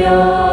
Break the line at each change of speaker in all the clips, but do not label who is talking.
누이시며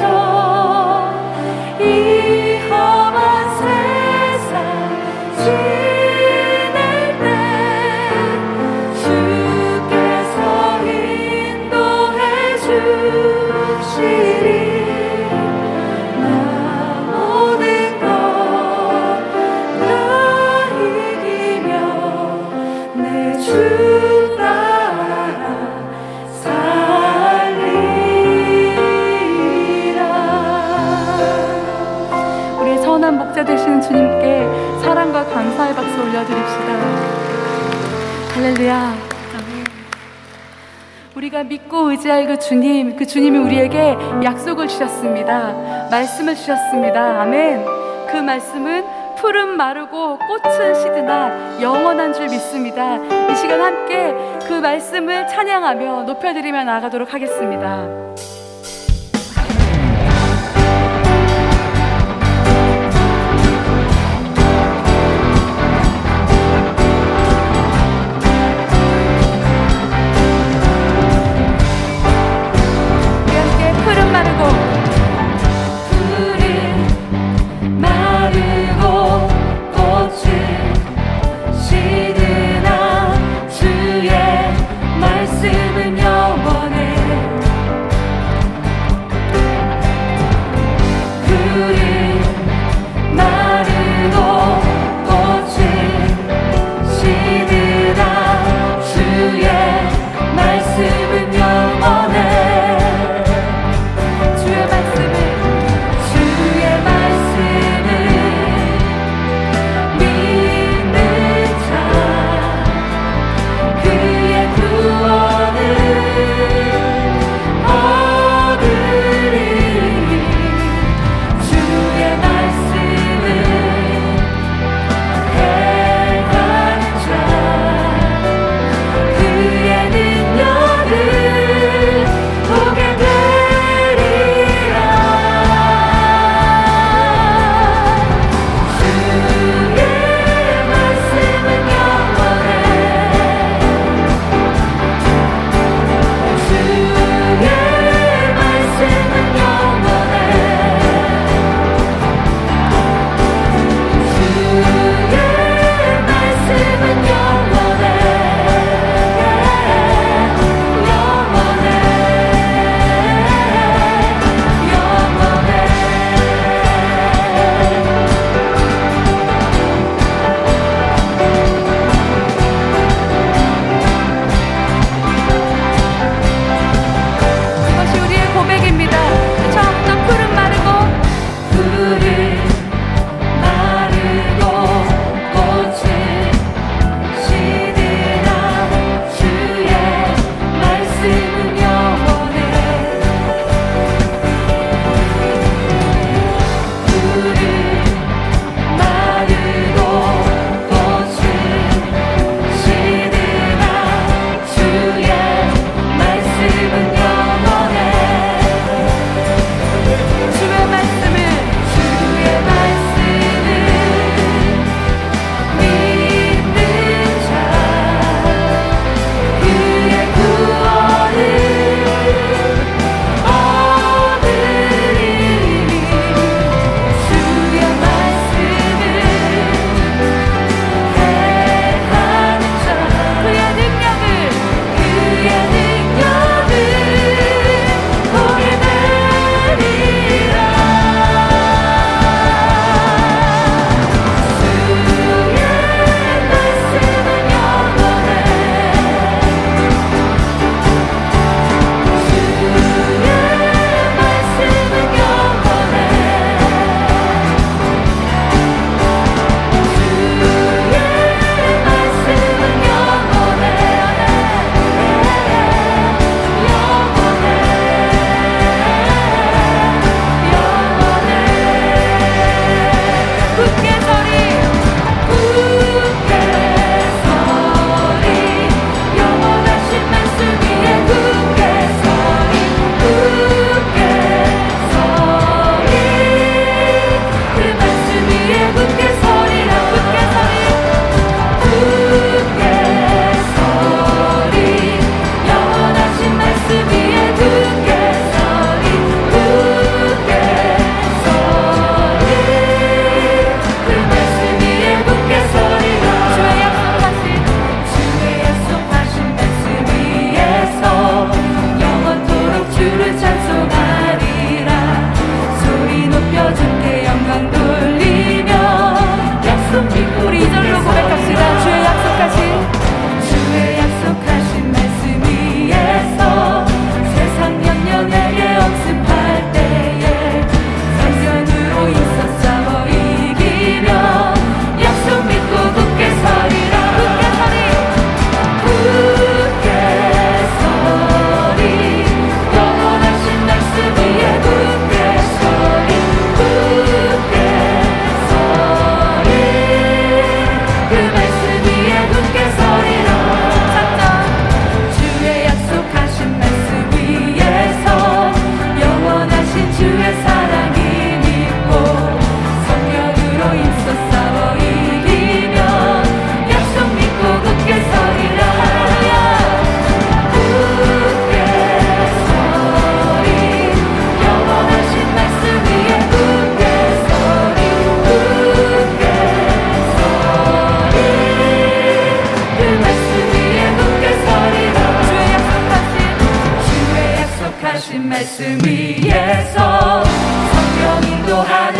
서
사랑하시는 주님께 사랑과 감사의 박수 올려드립시다. 할렐루야. 우리가 믿고 의지할 그 주님, 그 주님이 우리에게 약속을 주셨습니다. 말씀을 주셨습니다. 아멘. 그 말씀은 푸른 마르고 꽃은 시드나 영원한 줄 믿습니다. 이 시간 함께 그 말씀을 찬양하며 높여드리며 나가도록 하겠습니다. how to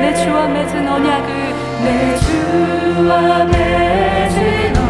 내 주와 맺은 언약을
내 주와 맺은